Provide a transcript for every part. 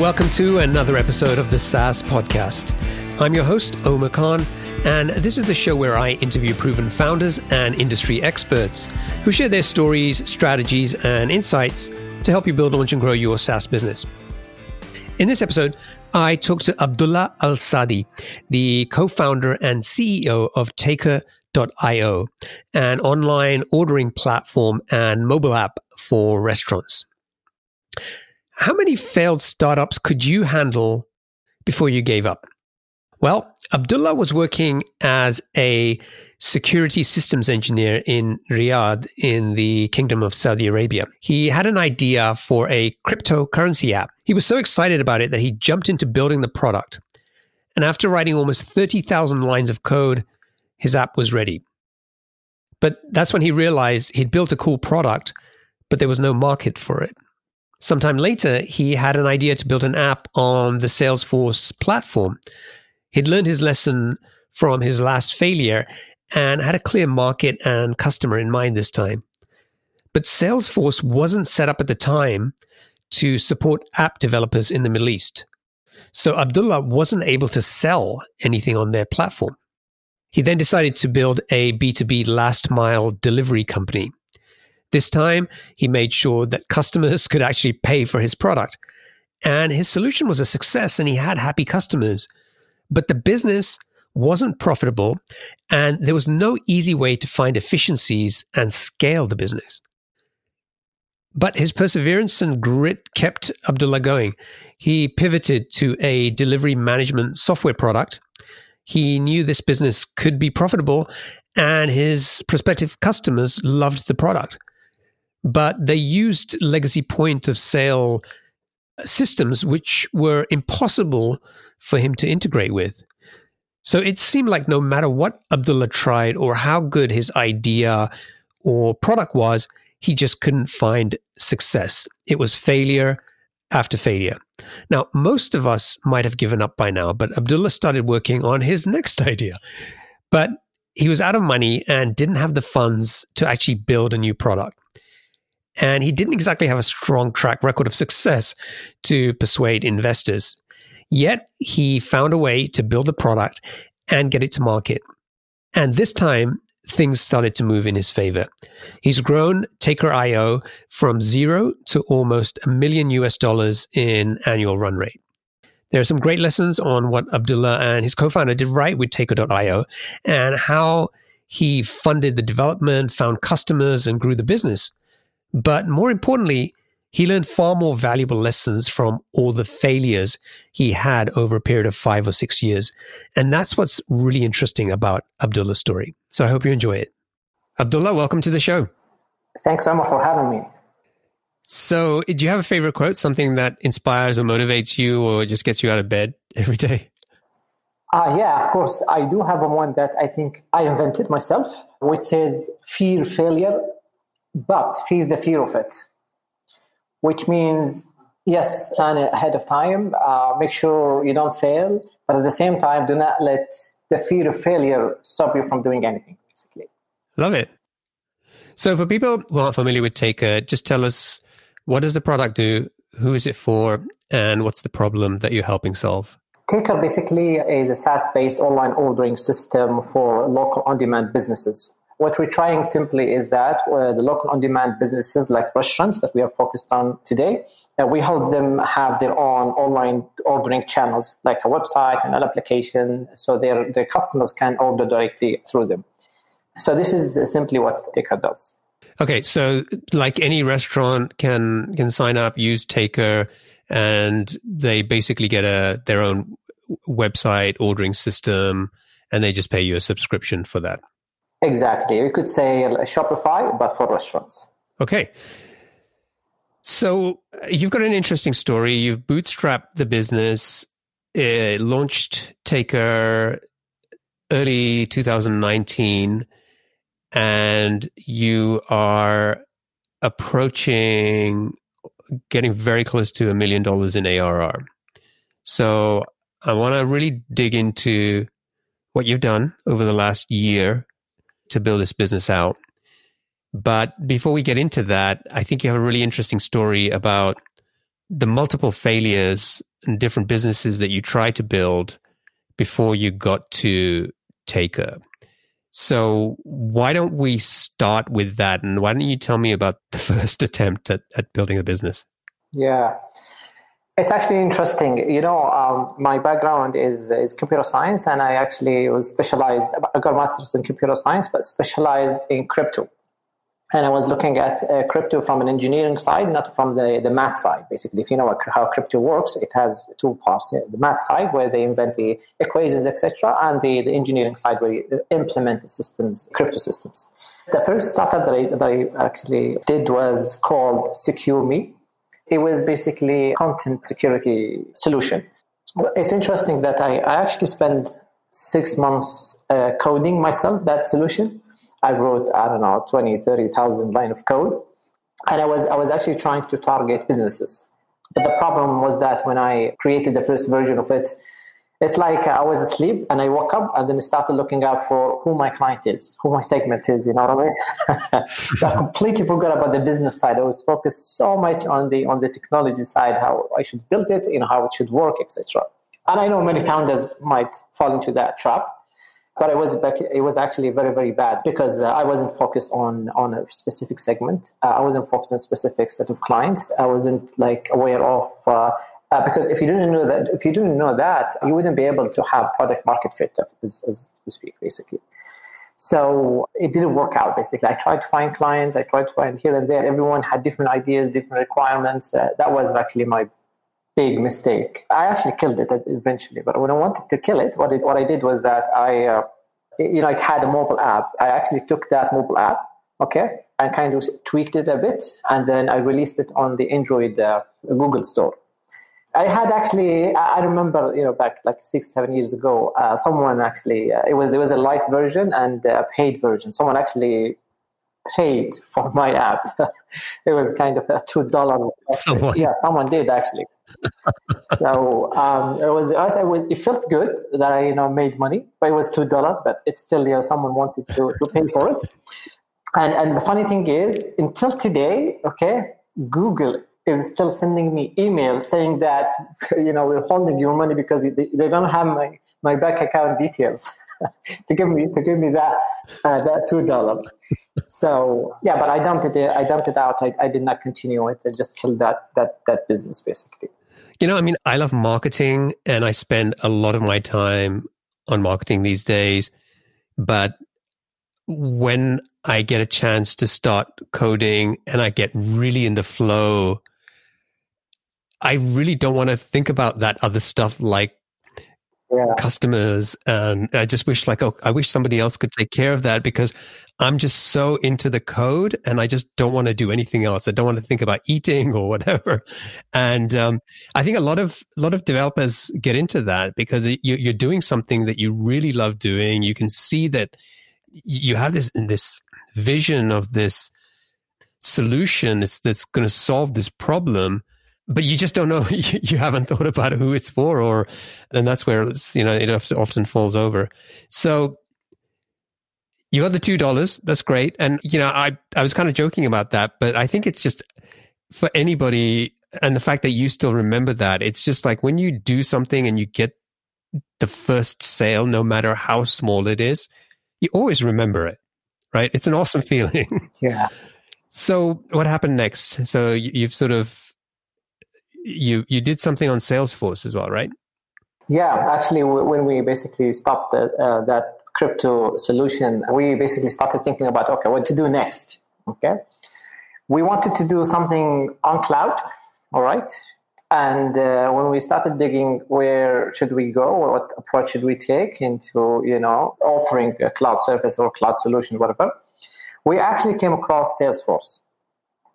Welcome to another episode of the SaaS Podcast. I'm your host, Omer Khan, and this is the show where I interview proven founders and industry experts who share their stories, strategies, and insights to help you build, launch, and grow your SaaS business. In this episode, I talked to Abdullah Alsaadi, the co founder and CEO of Taker.io, an online ordering platform and mobile app for restaurants. How many failed startups could you handle before you gave up? Well, Abdullah was working as a security systems engineer in Riyadh in the Kingdom of Saudi Arabia. He had an idea for a cryptocurrency app. He was so excited about it that he jumped into building the product. And after writing almost 30,000 lines of code, his app was ready. But that's when he realized he'd built a cool product, but there was no market for it. Sometime later, he had an idea to build an app on the Salesforce platform. He'd learned his lesson from his last failure and had a clear market and customer in mind this time. But Salesforce wasn't set up at the time to support app developers in the Middle East. So Abdullah wasn't able to sell anything on their platform. He then decided to build a B2B last mile delivery company. This time, he made sure that customers could actually pay for his product. And his solution was a success and he had happy customers. But the business wasn't profitable and there was no easy way to find efficiencies and scale the business. But his perseverance and grit kept Abdullah going. He pivoted to a delivery management software product. He knew this business could be profitable and his prospective customers loved the product but they used legacy point of sale systems which were impossible for him to integrate with. So it seemed like no matter what Abdullah tried or how good his idea or product was, he just couldn't find success. It was failure after failure. Now, most of us might have given up by now, but Abdullah started working on his next idea. But he was out of money and didn't have the funds to actually build a new product and he didn't exactly have a strong track record of success to persuade investors. Yet he found a way to build a product and get it to market. And this time, things started to move in his favor. He's grown Taker.io from zero to almost a million US dollars in annual run rate. There are some great lessons on what Abdullah and his co founder did right with Taker.io and how he funded the development, found customers, and grew the business. But more importantly, he learned far more valuable lessons from all the failures he had over a period of five or six years. And that's what's really interesting about Abdullah's story. So I hope you enjoy it. Abdullah, welcome to the show. Thanks so much for having me. So, do you have a favorite quote, something that inspires or motivates you or just gets you out of bed every day? Uh, yeah, of course. I do have one that I think I invented myself, which says, Fear failure but feel the fear of it, which means yes, plan ahead of time, uh, make sure you don't fail, but at the same time, do not let the fear of failure stop you from doing anything. Basically, love it. So, for people who aren't familiar with Taker, just tell us what does the product do, who is it for, and what's the problem that you're helping solve. Taker basically is a SaaS-based online ordering system for local on-demand businesses. What we're trying simply is that uh, the local on-demand businesses like restaurants that we are focused on today, uh, we help them have their own online ordering channels like a website and an application so their, their customers can order directly through them. So this is simply what Taker does. Okay, so like any restaurant can can sign up, use Taker, and they basically get a their own website ordering system, and they just pay you a subscription for that. Exactly. You could say Shopify, but for restaurants. Okay. So you've got an interesting story. You've bootstrapped the business, uh, launched Taker early 2019, and you are approaching getting very close to a million dollars in ARR. So I want to really dig into what you've done over the last year to build this business out. But before we get into that, I think you have a really interesting story about the multiple failures and different businesses that you tried to build before you got to Taker. So why don't we start with that? And why don't you tell me about the first attempt at, at building a business? Yeah. It's actually interesting. You know, um, my background is is computer science, and I actually was specialized. I got a master's in computer science, but specialized in crypto and I was looking at uh, crypto from an engineering side, not from the, the math side. Basically, if you know what, how crypto works, it has two parts: the math side, where they invent the equations, etc., and the, the engineering side, where you implement the systems, crypto systems. The first startup that I, that I actually did was called SecureMe. It was basically content security solution. It's interesting that I, I actually spent six months uh, coding myself that solution I wrote, I don't know, 20, 30,000 line of code. And I was, I was actually trying to target businesses. But the problem was that when I created the first version of it, it's like I was asleep and I woke up and then I started looking out for who my client is, who my segment is, you know what I mean? so I completely forgot about the business side. I was focused so much on the on the technology side, how I should build it, you know, how it should work, etc. And I know many founders might fall into that trap but it was back, it was actually very very bad because uh, I wasn't focused on on a specific segment. Uh, I wasn't focused on a specific set of clients. I wasn't like aware of. Uh, uh because if you didn't know that, if you didn't know that, you wouldn't be able to have product market fit, as, as to speak, basically. So it didn't work out. Basically, I tried to find clients. I tried to find here and there. Everyone had different ideas, different requirements. Uh, that was actually my big mistake. I actually killed it eventually, but when I wanted to kill it, what, it, what I did was that I, uh, you know, it had a mobile app. I actually took that mobile app, okay, and kind of tweaked it a bit, and then I released it on the Android uh, Google Store. I had actually, I remember, you know, back like six, seven years ago, uh, someone actually, uh, it was there was a light version and a paid version. Someone actually paid for my app. it was kind of a two dollar. Someone, yeah, someone did actually so um, it was, it was it felt good that I you know made money, but it was two dollars. But it's still you know someone wanted to, to pay for it. And and the funny thing is, until today, okay, Google is still sending me emails saying that you know we're holding your money because they, they don't have my my bank account details to give me to give me that uh, that two dollars. So yeah, but I dumped it. I dumped it out. I, I did not continue it. I just killed that that that business basically. You know, I mean, I love marketing and I spend a lot of my time on marketing these days. But when I get a chance to start coding and I get really in the flow, I really don't want to think about that other stuff like yeah. customers. And I just wish like, oh, I wish somebody else could take care of that because I'm just so into the code and I just don't want to do anything else. I don't want to think about eating or whatever. And, um, I think a lot of, a lot of developers get into that because you, you're doing something that you really love doing. You can see that you have this, this vision of this solution that's, that's going to solve this problem but you just don't know. you haven't thought about who it's for, or and that's where it's you know it often falls over. So you got the two dollars. That's great, and you know I I was kind of joking about that, but I think it's just for anybody, and the fact that you still remember that, it's just like when you do something and you get the first sale, no matter how small it is, you always remember it, right? It's an awesome feeling. Yeah. So what happened next? So you've sort of you you did something on Salesforce as well, right? Yeah, actually, when we basically stopped the, uh, that crypto solution, we basically started thinking about okay, what to do next. Okay, we wanted to do something on cloud, all right. And uh, when we started digging, where should we go? What approach should we take into you know offering a cloud service or cloud solution, whatever? We actually came across Salesforce.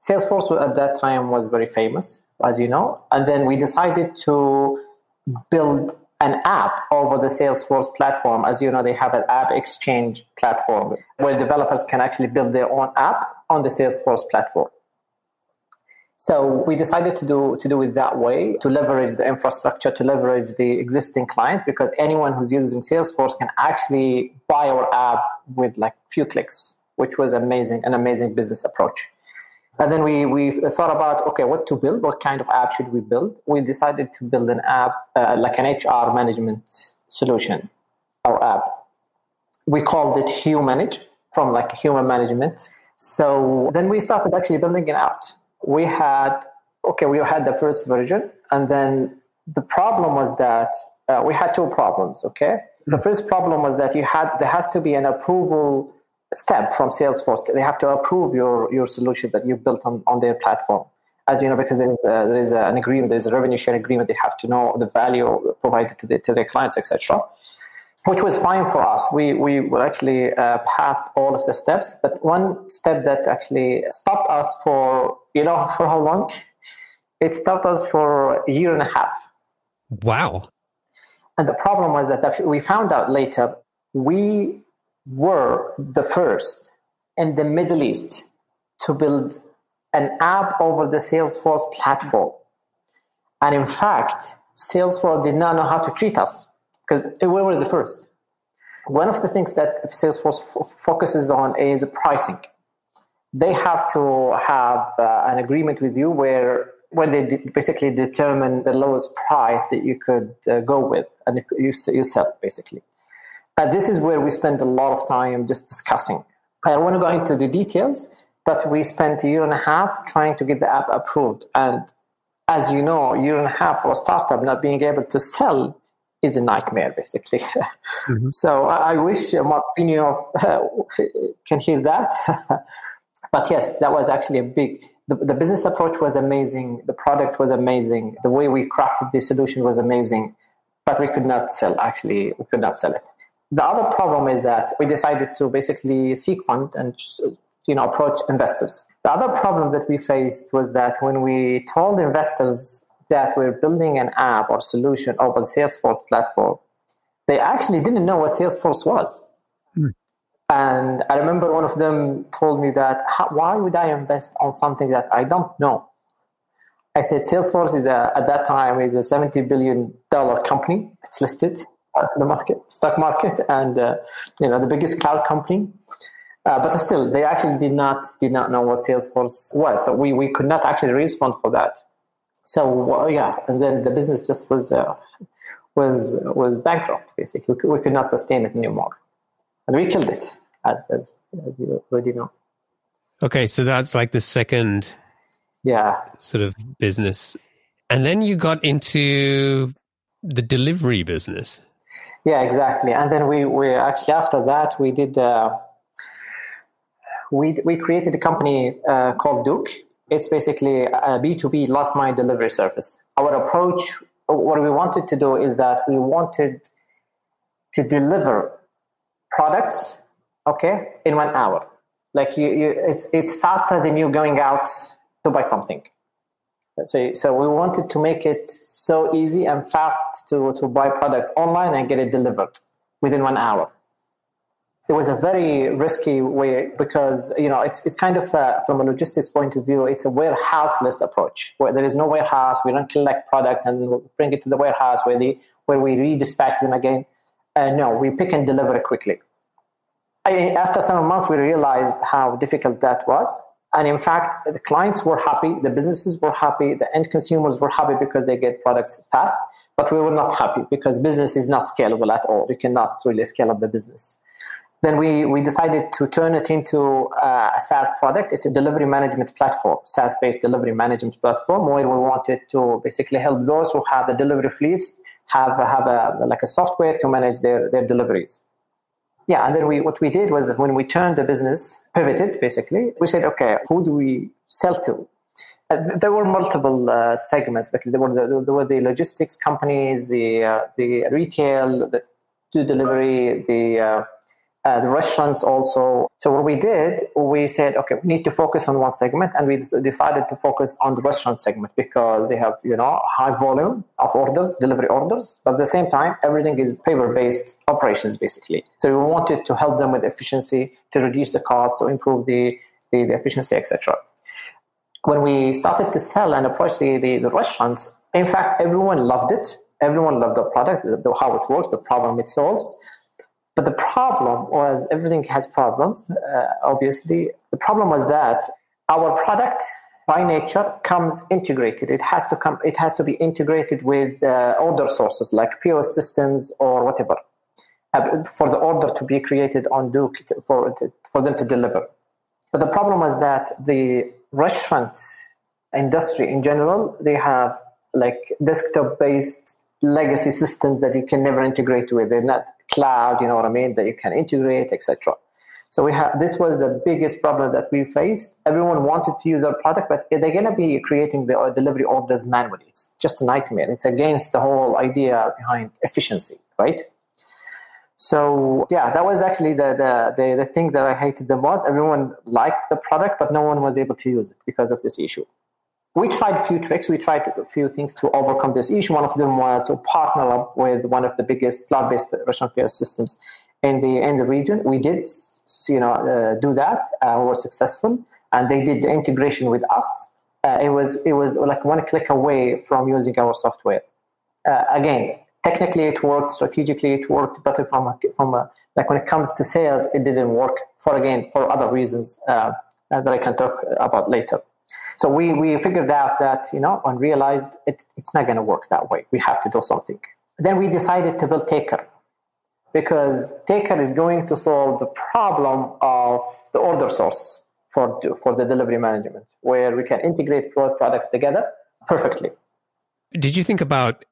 Salesforce at that time was very famous as you know. And then we decided to build an app over the Salesforce platform. As you know, they have an app exchange platform where developers can actually build their own app on the Salesforce platform. So we decided to do to do it that way to leverage the infrastructure, to leverage the existing clients, because anyone who's using Salesforce can actually buy our app with like few clicks, which was amazing, an amazing business approach. And then we, we thought about, okay, what to build? What kind of app should we build? We decided to build an app, uh, like an HR management solution, our app. We called it HuManage from like human management. So then we started actually building it out. We had, okay, we had the first version. And then the problem was that uh, we had two problems, okay? The first problem was that you had, there has to be an approval step from Salesforce. They have to approve your, your solution that you've built on, on their platform. As you know, because there is, a, there is an agreement, there's a revenue share agreement, they have to know the value provided to, the, to their clients, etc. Which was fine for us. We, we were actually uh, passed all of the steps, but one step that actually stopped us for, you know, for how long? It stopped us for a year and a half. Wow. And the problem was that we found out later we were the first in the Middle East to build an app over the Salesforce platform. And in fact, Salesforce did not know how to treat us because we were the first. One of the things that Salesforce f- focuses on is pricing. They have to have uh, an agreement with you where where they de- basically determine the lowest price that you could uh, go with and you, you sell basically. And this is where we spend a lot of time just discussing. I don't want to go into the details, but we spent a year and a half trying to get the app approved. And as you know, a year and a half for a startup not being able to sell is a nightmare, basically. Mm-hmm. so I wish my opinion of, uh, can hear that. but yes, that was actually a big. The, the business approach was amazing. The product was amazing. The way we crafted the solution was amazing, but we could not sell. Actually, we could not sell it. The other problem is that we decided to basically seek fund and you know approach investors. The other problem that we faced was that when we told investors that we're building an app or solution over the Salesforce platform, they actually didn't know what Salesforce was. Mm. And I remember one of them told me that, why would I invest on something that I don't know? I said, Salesforce is a, at that time is a $70 billion company. It's listed the market, stock market, and uh, you know the biggest cloud company. Uh, but still, they actually did not did not know what Salesforce was, so we, we could not actually respond for that. So yeah, and then the business just was uh, was was bankrupt. Basically, we could, we could not sustain it anymore, and we killed it, as as, as you already know. Okay, so that's like the second, yeah, sort of business, and then you got into the delivery business. Yeah, exactly. And then we, we actually after that we did uh, we we created a company uh, called Duke. It's basically a B two B last mile delivery service. Our approach, what we wanted to do is that we wanted to deliver products, okay, in one hour. Like you, you it's it's faster than you going out to buy something. So, so we wanted to make it so easy and fast to, to buy products online and get it delivered within one hour. It was a very risky way because you know it's it's kind of a, from a logistics point of view, it's a warehouse list approach where there is no warehouse. We don't collect products and bring it to the warehouse where the where we redispatch them again. Uh, no, we pick and deliver quickly. I, after some months, we realized how difficult that was, and in fact, the clients were happy, the businesses were happy, the end consumers were happy because they get products fast, but we were not happy because business is not scalable at all. We cannot really scale up the business. Then we, we decided to turn it into uh, a SaaS product. It's a delivery management platform, SaaS based delivery management platform, where we wanted to basically help those who have the delivery fleets have, have a, like a software to manage their, their deliveries yeah, and then we what we did was that when we turned the business, pivoted basically, we said, okay, who do we sell to? Uh, there were multiple uh, segments, but there were the, there were the logistics companies, the uh, the retail, the delivery, the uh, the restaurants also. So what we did, we said, okay, we need to focus on one segment, and we decided to focus on the restaurant segment because they have you know high volume of orders, delivery orders, but at the same time, everything is paper-based operations basically. So we wanted to help them with efficiency, to reduce the cost, to improve the the, the efficiency, etc. When we started to sell and approach the, the, the restaurants, in fact, everyone loved it. Everyone loved the product, the, how it works, the problem it solves but the problem was everything has problems, uh, obviously. The problem was that our product by nature comes integrated. It has to come. It has to be integrated with uh, order sources like POS systems or whatever uh, for the order to be created on Duke for for them to deliver. But the problem is that the restaurant industry in general they have like desktop based legacy systems that you can never integrate with. They're not cloud, you know what I mean, that you can integrate, etc. So we have this was the biggest problem that we faced. Everyone wanted to use our product, but they're going to be creating the uh, delivery orders manually. It's just a nightmare. It's against the whole idea behind efficiency, right? So yeah, that was actually the, the, the, the thing that I hated the most. Everyone liked the product, but no one was able to use it because of this issue we tried a few tricks. We tried a few things to overcome this issue. One of them was to partner up with one of the biggest cloud-based restaurant POS systems in the in the region. We did, you know, uh, do that. Uh, we were successful, and they did the integration with us. Uh, it was it was like one click away from using our software. Uh, again, technically it worked, strategically it worked, but from a, from a, like when it comes to sales, it didn't work for again for other reasons uh, that I can talk about later. So we, we figured out that, you know, and realized it, it's not going to work that way. We have to do something. Then we decided to build Taker because Taker is going to solve the problem of the order source for, for the delivery management, where we can integrate both products together perfectly. Did you think about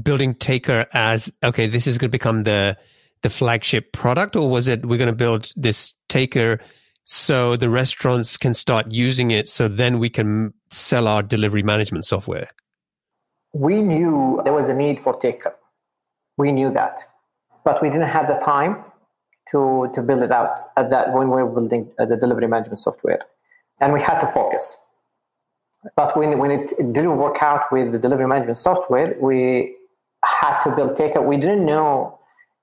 building Taker as, okay, this is going to become the, the flagship product, or was it we're going to build this Taker so the restaurants can start using it so then we can sell our delivery management software. We knew there was a need for taker we knew that. But we didn't have the time to to build it out at that when we were building uh, the delivery management software. And we had to focus. But when, when it, didn't work out with the delivery management software we had to build taker we didn't know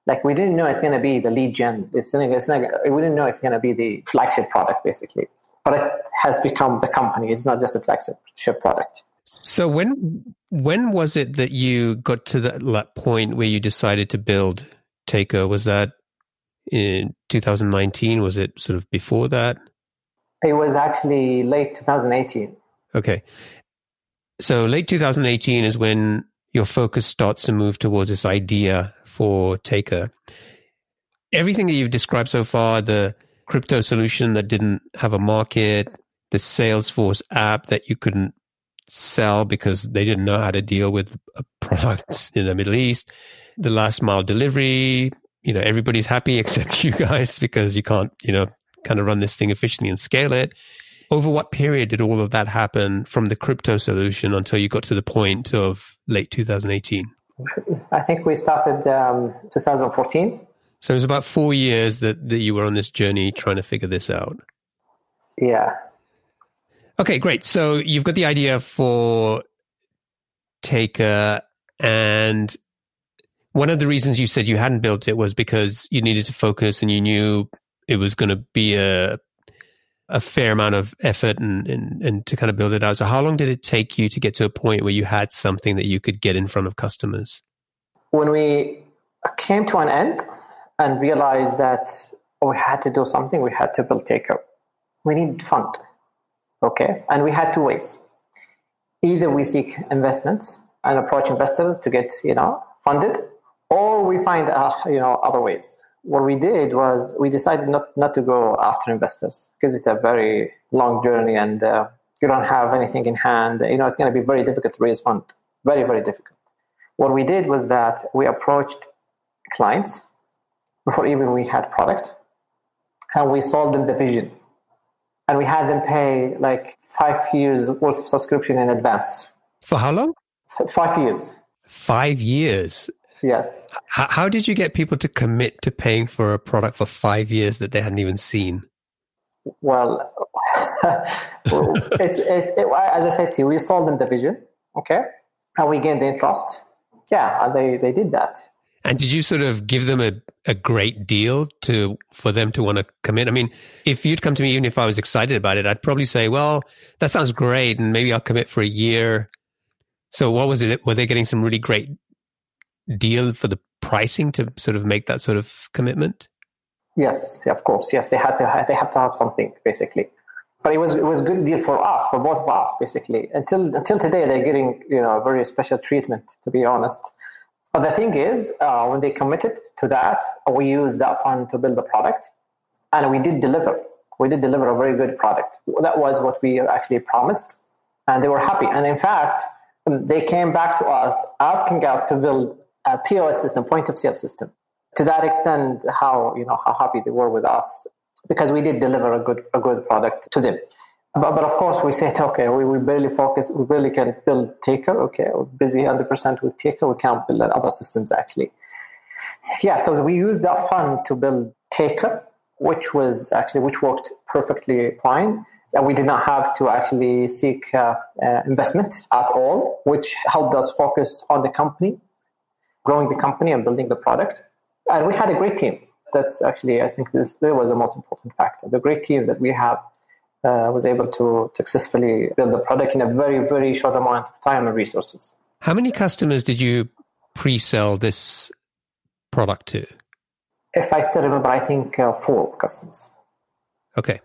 like we didn't know it's going to be the lead gen. It's, it's not, we didn't know it's going to be the flagship product basically, but it has become the company. It's not just a flagship product. So when when was it that you got to that point where you decided to build Taker? Was that in 2019? Was it sort of before that? It was actually late 2018. Okay. So late 2018 is when your focus starts to move towards this idea for Taker. Everything that you've described so far, the crypto solution that didn't have a market, the Salesforce app that you couldn't sell because they didn't know how to deal with a product in the Middle East, the last mile delivery, you know, everybody's happy except you guys because you can't, you know, kind of run this thing efficiently and scale it. Over what period did all of that happen from the crypto solution until you got to the point of late 2018? I think we started um, 2014. So it was about four years that, that you were on this journey trying to figure this out. Yeah. Okay, great. So you've got the idea for Taker, and one of the reasons you said you hadn't built it was because you needed to focus and you knew it was going to be a a fair amount of effort and, and, and to kind of build it out. So how long did it take you to get to a point where you had something that you could get in front of customers? When we came to an end and realized that we had to do something, we had to build Taker. We need fund. Okay. And we had two ways. Either we seek investments and approach investors to get, you know, funded, or we find, uh, you know, other ways what we did was we decided not, not to go after investors because it's a very long journey and uh, you don't have anything in hand. You know, it's going to be very difficult to raise fund. Very, very difficult. What we did was that we approached clients before even we had product and we sold them the vision. And we had them pay like five years worth of subscription in advance. For how long? Five years. Five years. Yes. How, how did you get people to commit to paying for a product for five years that they hadn't even seen? Well, it's, it's it, as I said to you, we sold them the vision, okay, and we gained their trust. Yeah, and they they did that. And did you sort of give them a, a great deal to for them to want to commit? I mean, if you'd come to me, even if I was excited about it, I'd probably say, "Well, that sounds great, and maybe I'll commit for a year." So, what was it? Were they getting some really great deal for the pricing to sort of make that sort of commitment? Yes, of course. Yes, they had to. They have to have something basically. but it was it was a good deal for us, for both of us, basically. Until until today, they're getting you know very special treatment, to be honest. But the thing is, uh, when they committed to that, we used that fund to build the product, and we did deliver. We did deliver a very good product. That was what we actually promised, and they were happy. And in fact, they came back to us asking us to build a POS system, point of sale system. To that extent, how you know how happy they were with us because we did deliver a good a good product to them. But, but of course, we said, okay, we, we barely focus, we barely can build Taker. Okay, we're busy 100% with Taker. We can't build other systems actually. Yeah, so we used that fund to build Taker, which was actually which worked perfectly fine. And we did not have to actually seek uh, uh, investment at all, which helped us focus on the company, growing the company and building the product. And we had a great team that's actually, I think this, was the most important factor. The great team that we have uh, was able to successfully build the product in a very, very short amount of time and resources. How many customers did you pre sell this product to? If I still remember, I think uh, four customers. Okay.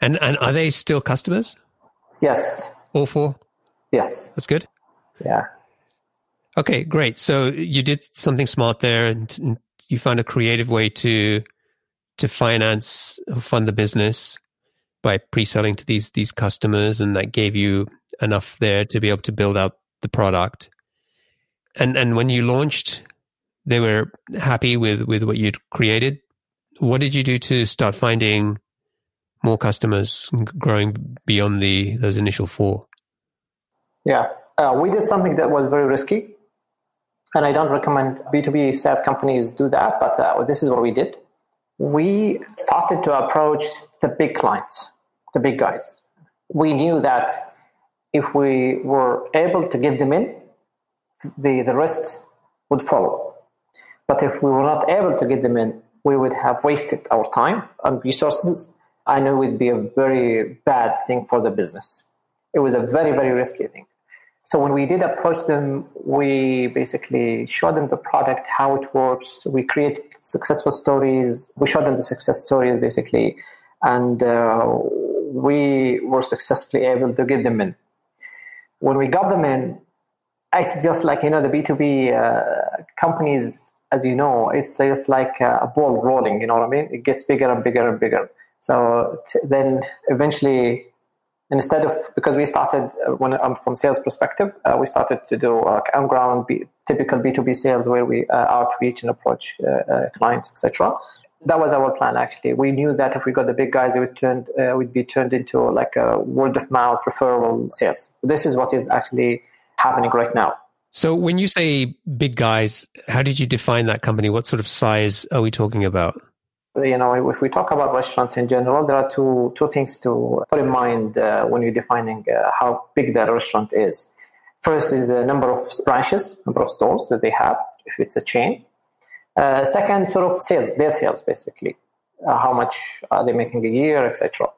And, and are they still customers? Yes. All four? Yes. That's good. Yeah. Okay, great. So you did something smart there and, and you found a creative way to to finance or fund the business by pre-selling to these these customers and that gave you enough there to be able to build out the product. And and when you launched they were happy with with what you'd created. What did you do to start finding more customers growing beyond the those initial four? Yeah. Uh, we did something that was very risky and I don't recommend B2B SaaS companies do that, but uh, this is what we did. We started to approach the big clients, the big guys. We knew that if we were able to get them in, the, the rest would follow. But if we were not able to get them in, we would have wasted our time and resources. I know it would be a very bad thing for the business. It was a very, very risky thing. So when we did approach them, we basically showed them the product, how it works. We created successful stories. We showed them the success stories basically, and uh, we were successfully able to get them in. When we got them in, it's just like you know the B two B uh, companies, as you know, it's just like a ball rolling. You know what I mean? It gets bigger and bigger and bigger. So t- then eventually instead of because we started uh, when um, from sales perspective, uh, we started to do uh, on ground B, typical B2B sales where we uh, outreach and approach uh, uh, clients, etc. That was our plan. Actually, we knew that if we got the big guys, it would turn would be turned into like a word of mouth referral sales. This is what is actually happening right now. So, when you say big guys, how did you define that company? What sort of size are we talking about? You know, if we talk about restaurants in general, there are two two things to put in mind uh, when you're defining uh, how big that restaurant is. First is the number of branches, number of stores that they have, if it's a chain. Uh, second, sort of sales, their sales basically, uh, how much are they making a year, etc.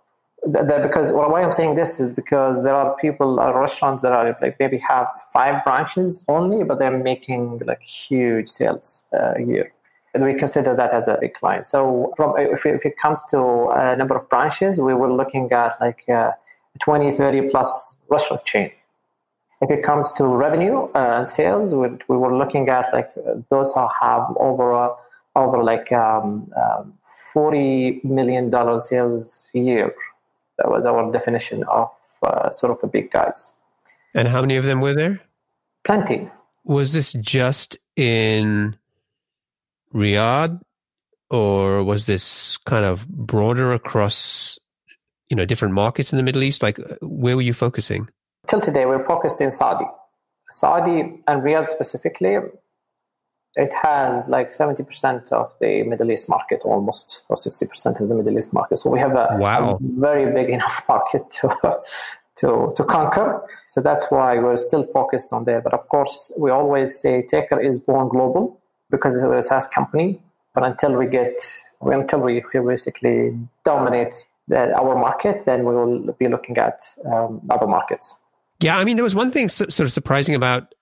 Because well, why I'm saying this is because there are people, uh, restaurants that are like maybe have five branches only, but they're making like huge sales uh, a year we consider that as a client. So from, if, it, if it comes to a number of branches, we were looking at like uh, 20, 30 plus restaurant chain. If it comes to revenue uh, and sales, we, we were looking at like those who have over over like um, um, 40 million dollar sales a year. That was our definition of uh, sort of the big guys. And how many of them were there? Plenty. Was this just in Riyadh, or was this kind of broader across, you know, different markets in the Middle East? Like, where were you focusing? Till today, we're focused in Saudi. Saudi and Riyadh specifically, it has like 70% of the Middle East market almost, or 60% of the Middle East market. So we have a, wow. a very big enough market to, to, to conquer. So that's why we're still focused on there. But of course, we always say Taker is born global because it's a SaaS company. But until we get, until we basically dominate the, our market, then we will be looking at um, other markets. Yeah, I mean, there was one thing sort of surprising about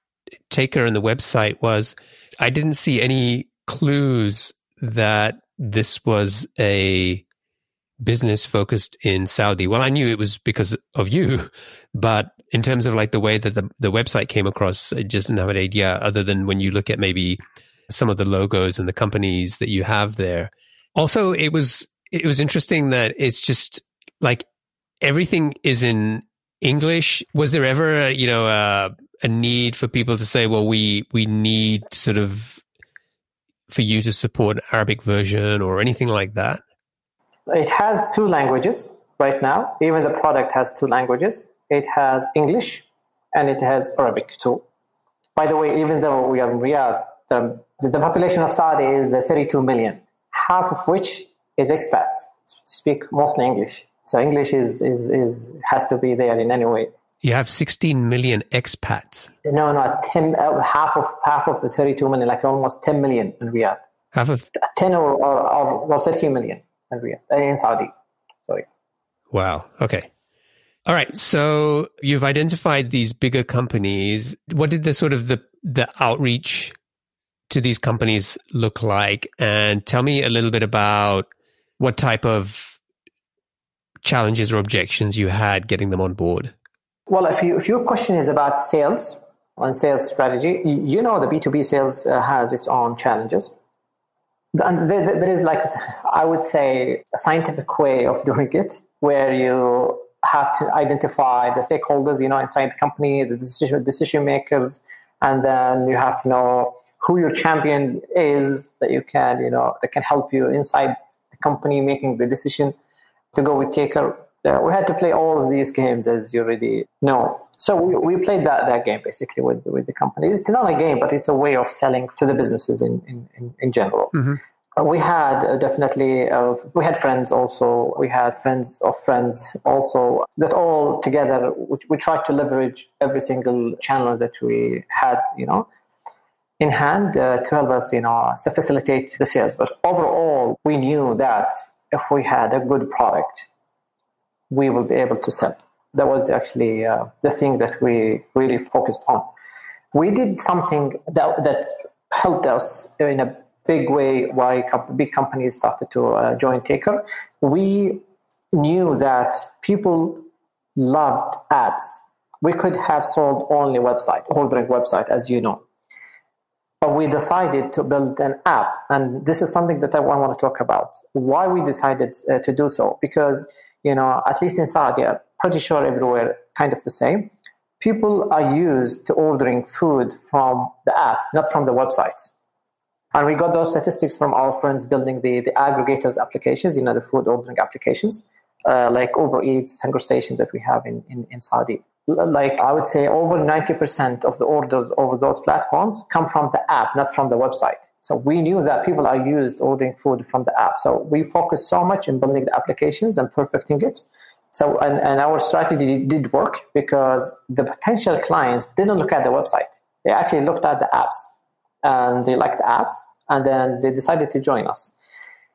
Taker and the website was I didn't see any clues that this was a business focused in Saudi? Well, I knew it was because of you, but in terms of like the way that the, the website came across, I just didn't have an idea other than when you look at maybe some of the logos and the companies that you have there. Also, it was, it was interesting that it's just like everything is in English. Was there ever, a, you know, a, a need for people to say, well, we, we need sort of for you to support Arabic version or anything like that? It has two languages right now. Even the product has two languages. It has English and it has Arabic too. By the way, even though we are in Riyadh, the, the population of Saudi is 32 million, half of which is expats, speak mostly English. So English is, is, is has to be there in any way. You have 16 million expats. No, no, 10, uh, half of half of the 32 million, like almost 10 million in Riyadh. Half of 10 or, or, or 13 million in Riyadh, uh, in Saudi. Sorry. Wow. Okay. All right. So you've identified these bigger companies. What did the sort of the the outreach to these companies look like? And tell me a little bit about what type of challenges or objections you had getting them on board. Well, if, you, if your question is about sales and sales strategy, you know the B2B sales uh, has its own challenges. And there, there is like, I would say, a scientific way of doing it where you have to identify the stakeholders, you know, inside the company, the decision, decision makers, and then you have to know who your champion is that you can, you know, that can help you inside the company making the decision to go with Taker uh, we had to play all of these games, as you already know. So we, we played that, that game basically with with the companies. It's not a game, but it's a way of selling to the businesses in in, in, general. Mm-hmm. Uh, we had uh, definitely uh, we had friends also. We had friends of friends also. That all together, we, we tried to leverage every single channel that we had. You know in hand uh, to help us, you know, facilitate the sales. But overall, we knew that if we had a good product, we will be able to sell. That was actually uh, the thing that we really focused on. We did something that, that helped us in a big way why big companies started to uh, join Taker. We knew that people loved ads. We could have sold only website, ordering website, as you know. But we decided to build an app. And this is something that I want to talk about. Why we decided uh, to do so. Because you know, at least in Saudi, pretty sure everywhere kind of the same. People are used to ordering food from the apps, not from the websites. And we got those statistics from our friends building the, the aggregators applications, you know, the food ordering applications, uh, like Uber Eats, HungerStation that we have in, in, in Saudi. Like I would say over 90% of the orders over those platforms come from the app, not from the website. So we knew that people are used ordering food from the app. So we focused so much in building the applications and perfecting it. So and, and our strategy did work because the potential clients didn't look at the website. They actually looked at the apps and they liked the apps and then they decided to join us.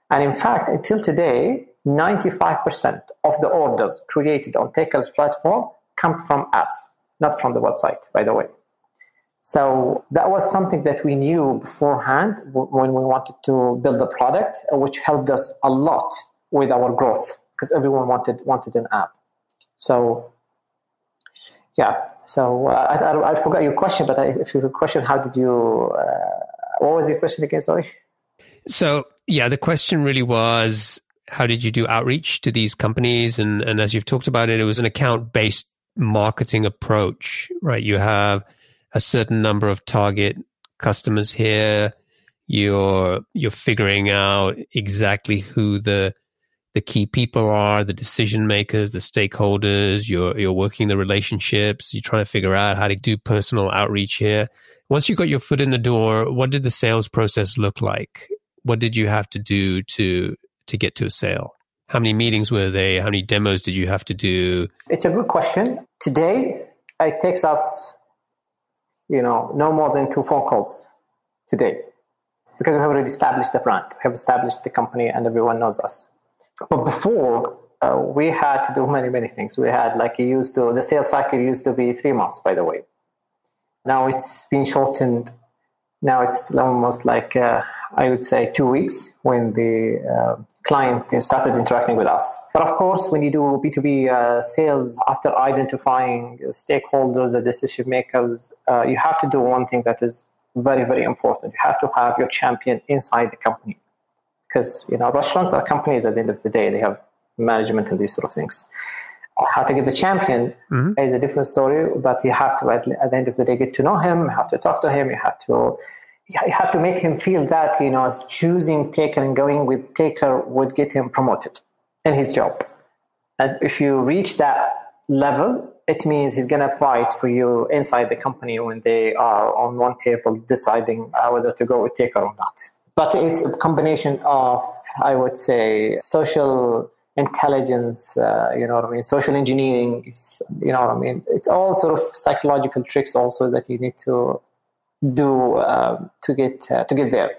And in fact, until today, 95% of the orders created on Taker's platform comes from apps, not from the website, by the way. So that was something that we knew beforehand when we wanted to build the product, uh, which helped us a lot with our growth because everyone wanted wanted an app. So yeah, so uh, I, I, I, forgot your question, but I, if your question, how did you? Uh, what was your question again? Sorry. So yeah, the question really was, how did you do outreach to these companies? And and as you've talked about it, it was an account based marketing approach, right? You have a certain number of target customers here. You're you're figuring out exactly who the the key people are, the decision makers, the stakeholders. You're you're working the relationships. You're trying to figure out how to do personal outreach here. Once you got your foot in the door, what did the sales process look like? What did you have to do to to get to a sale? How many meetings were they? How many demos did you have to do? It's a good question. Today, it takes us you know, no more than two phone calls today because we have already established the brand, we have established the company, and everyone knows us. But before, uh, we had to do many, many things. We had like it used to, the sales cycle used to be three months, by the way. Now it's been shortened. Now it's almost like uh, I would say, two weeks when the uh, client started interacting with us. But of course, when you do B2B uh, sales, after identifying stakeholders, the decision makers, uh, you have to do one thing that is very, very important. You have to have your champion inside the company. Because, you know, restaurants are companies at the end of the day. They have management and these sort of things. How to get the champion mm-hmm. is a different story, but you have to, at, at the end of the day, get to know him, you have to talk to him, you have to you have to make him feel that you know choosing taker and going with taker would get him promoted in his job. And if you reach that level it means he's going to fight for you inside the company when they are on one table deciding uh, whether to go with taker or not. But it's a combination of i would say social intelligence uh, you know what i mean? Social engineering is, you know what i mean? It's all sort of psychological tricks also that you need to do uh, to get uh, to get there.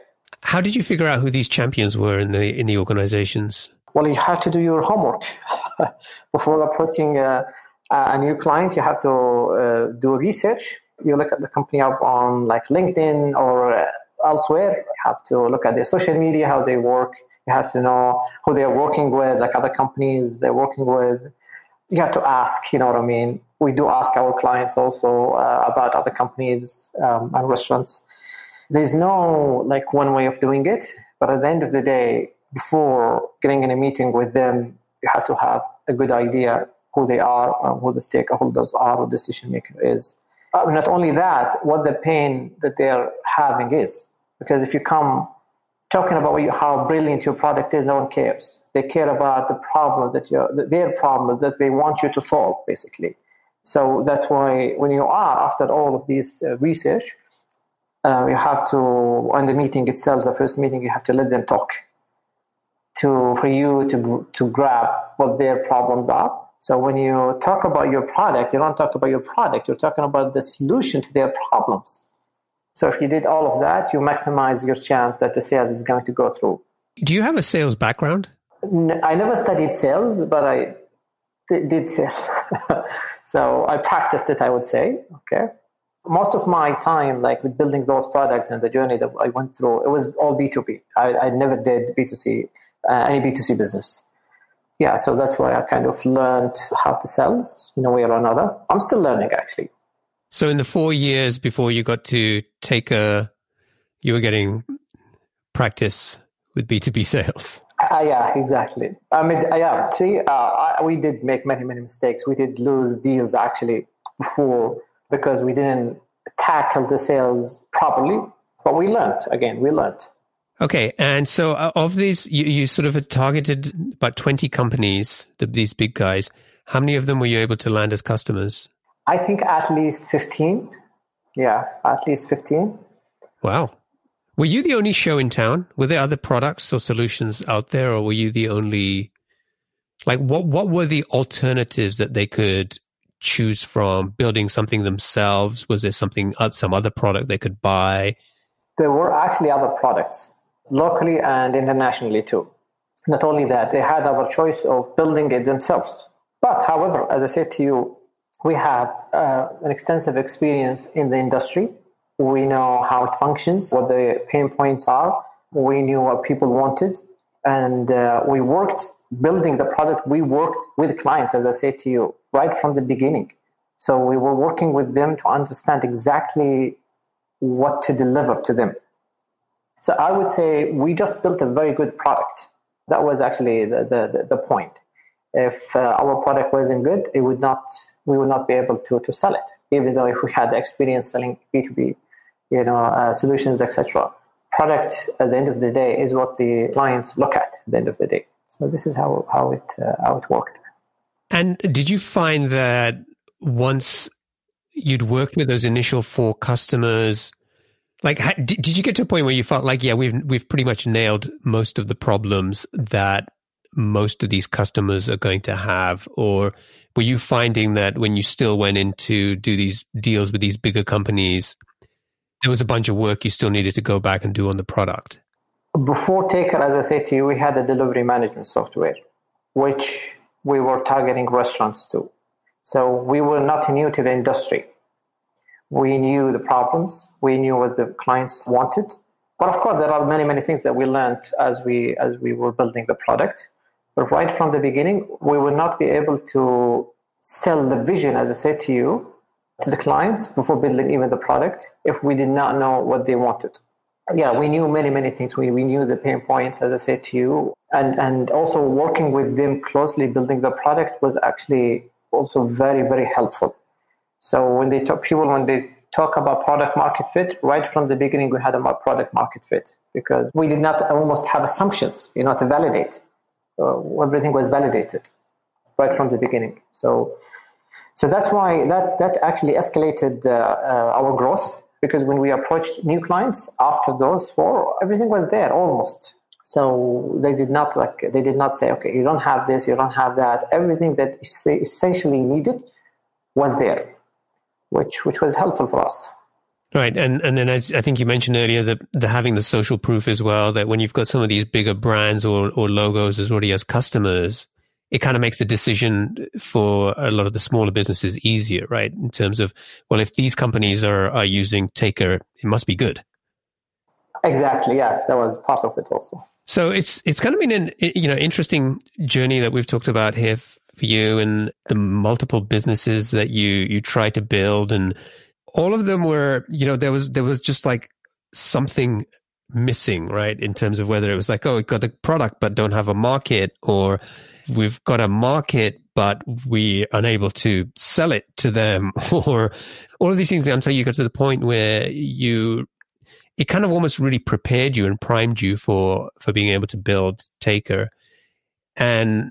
How did you figure out who these champions were in the in the organizations? Well, you have to do your homework before approaching a, a, new client. You have to uh, do research. You look at the company up on like LinkedIn or uh, elsewhere. You have to look at their social media, how they work. You have to know who they're working with, like other companies they're working with. You have to ask, you know what I mean? We do ask our clients also uh, about other companies um, and restaurants. There's no like one way of doing it, but at the end of the day, before getting in a meeting with them, you have to have a good idea who they are, uh, who the stakeholders are, who the decision maker is. Uh, not only that, what the pain that they're having is. Because if you come talking about how brilliant your product is, no one cares. They care about the problem that you're, their problem that they want you to solve, basically. So that's why when you are after all of this uh, research, uh, you have to on the meeting itself, the first meeting, you have to let them talk to for you to to grab what their problems are. So when you talk about your product, you don't talk about your product. You're talking about the solution to their problems. So if you did all of that, you maximize your chance that the sales is going to go through. Do you have a sales background? I never studied sales, but I did sell. so I practiced it, I would say. Okay. Most of my time, like with building those products and the journey that I went through, it was all B2B. I, I never did B2C, uh, any B2C business. Yeah, so that's why I kind of learned how to sell in a way or another. I'm still learning actually. So in the four years before you got to Taker, you were getting practice with B2B sales. Uh, yeah, exactly. I mean, uh, yeah. See, uh, I, we did make many, many mistakes. We did lose deals actually before because we didn't tackle the sales properly. But we learned. Again, we learned. Okay, and so uh, of these, you, you sort of targeted about twenty companies, the, these big guys. How many of them were you able to land as customers? I think at least fifteen. Yeah, at least fifteen. Wow. Were you the only show in town? Were there other products or solutions out there, or were you the only? Like, what what were the alternatives that they could choose from? Building something themselves? Was there something uh, some other product they could buy? There were actually other products, locally and internationally too. Not only that, they had other choice of building it themselves. But however, as I said to you, we have uh, an extensive experience in the industry we know how it functions, what the pain points are. We knew what people wanted. And uh, we worked building the product. We worked with clients, as I said to you, right from the beginning. So we were working with them to understand exactly what to deliver to them. So I would say we just built a very good product. That was actually the, the, the point. If uh, our product wasn't good, it would not, we would not be able to, to sell it, even though if we had experience selling B2B you know, uh, solutions, etc. Product at the end of the day is what the clients look at at the end of the day. So this is how how it uh, how it worked. And did you find that once you'd worked with those initial four customers, like did, did you get to a point where you felt like, yeah, we've we've pretty much nailed most of the problems that most of these customers are going to have, or were you finding that when you still went in to do these deals with these bigger companies, there was a bunch of work you still needed to go back and do on the product. Before Taker, as I said to you, we had a delivery management software, which we were targeting restaurants to. So we were not new to the industry. We knew the problems, we knew what the clients wanted, But of course, there are many, many things that we learned as we as we were building the product. But right from the beginning, we would not be able to sell the vision, as I said to you, to the clients before building even the product if we did not know what they wanted. Yeah, we knew many, many things. We, we knew the pain points, as I said to you, and, and also working with them closely, building the product was actually also very, very helpful. So when they talk, people, when they talk about product market fit, right from the beginning, we had about product market fit because we did not almost have assumptions, you know, to validate. Uh, everything was validated right from the beginning. So, so that's why that that actually escalated uh, uh, our growth because when we approached new clients after those four, everything was there almost. So they did not like they did not say, okay, you don't have this, you don't have that. Everything that essentially needed was there which which was helpful for us. Right, and and then as I think you mentioned earlier, that the having the social proof as well. That when you've got some of these bigger brands or or logos as already as customers, it kind of makes the decision for a lot of the smaller businesses easier, right? In terms of well, if these companies are are using Taker, it must be good. Exactly. Yes, that was part of it also. So it's it's kind of been an you know interesting journey that we've talked about here for you and the multiple businesses that you you try to build and all of them were you know there was there was just like something missing right in terms of whether it was like oh we got the product but don't have a market or we've got a market but we unable to sell it to them or all of these things until you got to the point where you it kind of almost really prepared you and primed you for for being able to build taker and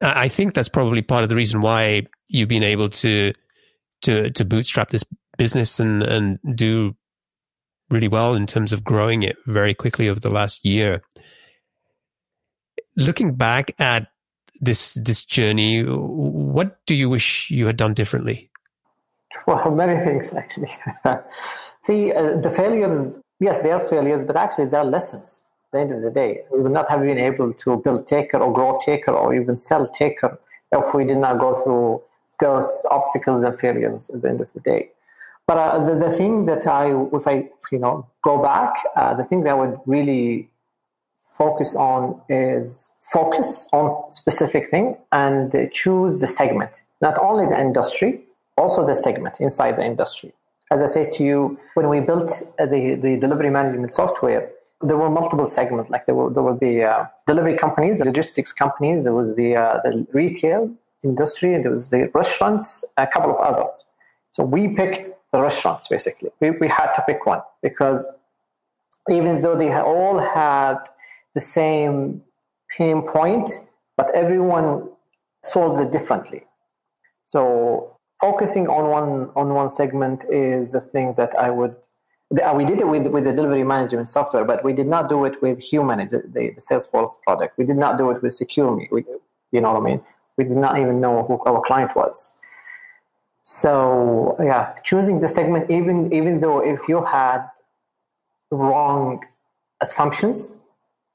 I think that's probably part of the reason why you've been able to to to bootstrap this business and and do really well in terms of growing it very quickly over the last year. Looking back at this this journey, what do you wish you had done differently? Well, many things actually. See, uh, the failures, yes, they are failures, but actually they're lessons At the end of the day. We would not have been able to build Taker or grow Taker or even sell Taker if we did not go through those obstacles and failures at the end of the day. But uh, the, the thing that I, if I, you know, go back, uh, the thing that would really focus on is focus on specific thing and choose the segment, not only the industry, also the segment inside the industry. As I said to you, when we built uh, the, the delivery management software, there were multiple segments. Like there were there were the uh, delivery companies, the logistics companies. There was the uh, the retail industry, there was the restaurants, a couple of others. So we picked the restaurants basically. We we had to pick one because even though they all had the same pain point, but everyone solves it differently. So focusing on one on one segment is the thing that I would we did it with, with the delivery management software, but we did not do it with human, the, the, the Salesforce product. We did not do it with SecureMe. We, you know what I mean? We did not even know who our client was. So yeah, choosing the segment, even even though if you had wrong assumptions,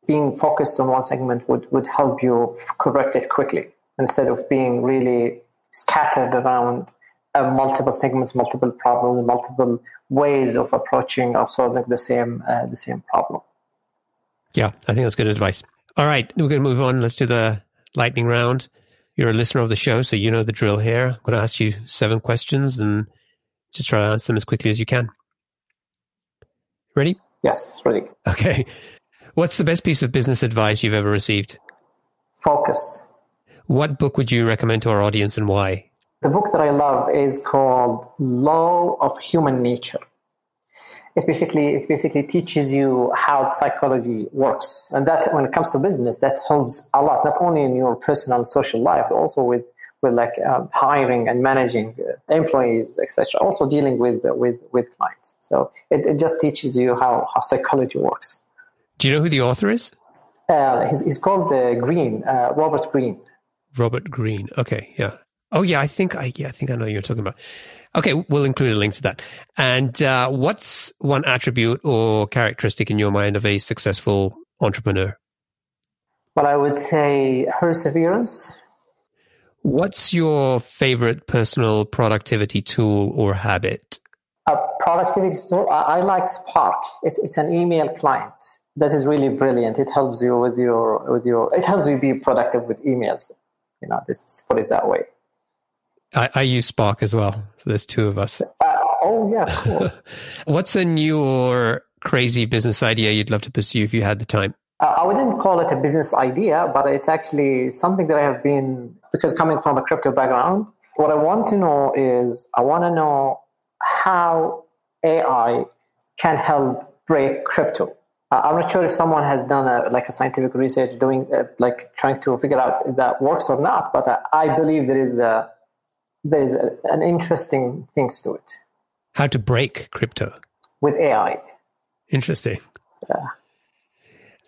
being focused on one segment would, would help you correct it quickly instead of being really scattered around uh, multiple segments, multiple problems, multiple ways of approaching or solving the same uh, the same problem. Yeah, I think that's good advice. All right, we're going to move on. Let's do the lightning round. You're a listener of the show, so you know the drill here. I'm going to ask you seven questions and just try to answer them as quickly as you can. Ready? Yes, ready. Okay. What's the best piece of business advice you've ever received? Focus. What book would you recommend to our audience and why? The book that I love is called Law of Human Nature. It basically it basically teaches you how psychology works, and that when it comes to business, that helps a lot, not only in your personal social life, but also with with like um, hiring and managing uh, employees, etc. Also dealing with uh, with with clients. So it, it just teaches you how how psychology works. Do you know who the author is? Uh, he's, he's called uh, Greene, uh, Robert Greene. Robert Greene. Okay, yeah. Oh yeah, I think I yeah I think I know you're talking about. Okay, we'll include a link to that. And uh, what's one attribute or characteristic in your mind of a successful entrepreneur? Well, I would say perseverance. What's your favorite personal productivity tool or habit? A productivity tool. I, I like Spark. It's it's an email client that is really brilliant. It helps you with your with your. It helps you be productive with emails. You know, let's put it that way. I, I use Spark as well. So there's two of us. Uh, oh yeah, cool. What's a new or crazy business idea you'd love to pursue if you had the time? Uh, I wouldn't call it a business idea, but it's actually something that I have been because coming from a crypto background, what I want to know is I want to know how AI can help break crypto. I'm not sure if someone has done a, like a scientific research doing uh, like trying to figure out if that works or not, but uh, I believe there is a there is a, an interesting things to it. How to break crypto with AI. Interesting. Yeah.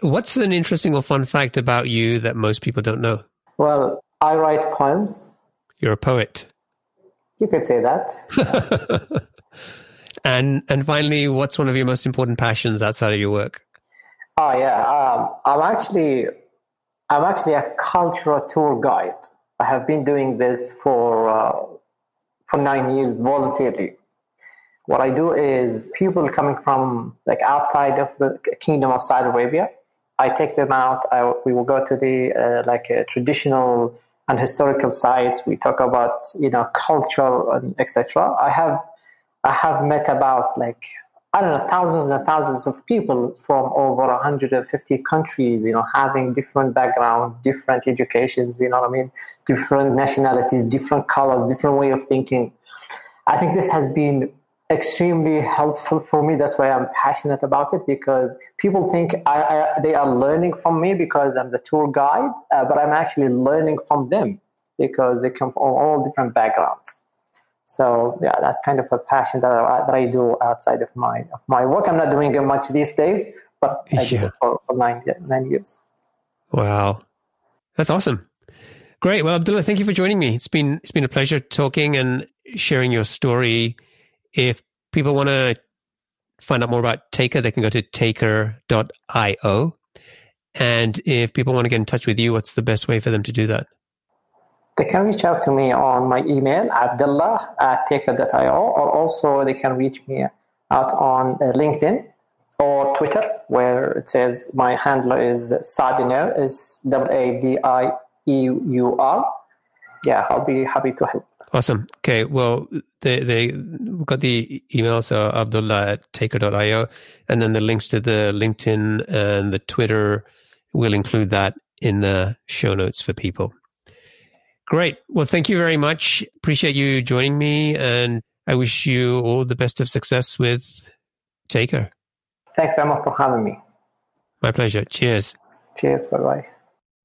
What's an interesting or fun fact about you that most people don't know? Well, I write poems. You're a poet. You could say that. and and finally, what's one of your most important passions outside of your work? Oh yeah, um, I'm actually I'm actually a cultural tour guide. I have been doing this for uh, for nine years voluntarily. What I do is people coming from like outside of the kingdom of Saudi Arabia. I take them out. I, we will go to the uh, like uh, traditional and historical sites. We talk about you know culture and etc. I have I have met about like I don't know thousands and thousands of people from over 150 countries. You know, having different backgrounds, different educations. You know what I mean? Different nationalities, different colors, different way of thinking. I think this has been extremely helpful for me. That's why I'm passionate about it because people think I, I, they are learning from me because I'm the tour guide, uh, but I'm actually learning from them because they come from all different backgrounds. So yeah, that's kind of a passion that I, that I do outside of my of my work. I'm not doing it much these days, but I yeah. it for, for nine nine years. Wow, that's awesome. Great. Well, Abdullah, thank you for joining me. It's been it's been a pleasure talking and sharing your story if people want to find out more about Taker, they can go to taker.io. And if people want to get in touch with you, what's the best way for them to do that? They can reach out to me on my email, abdullah at taker.io, or also they can reach me out on uh, LinkedIn or Twitter, where it says my handler is Sadiner, is W A D I E U R. Yeah, I'll be happy to help. Awesome. Okay. Well, they they got the email, so Abdullah at taker.io, and then the links to the LinkedIn and the Twitter. We'll include that in the show notes for people. Great. Well, thank you very much. Appreciate you joining me, and I wish you all the best of success with Taker. Thanks, Omer, for having me. My pleasure. Cheers. Cheers. Bye bye.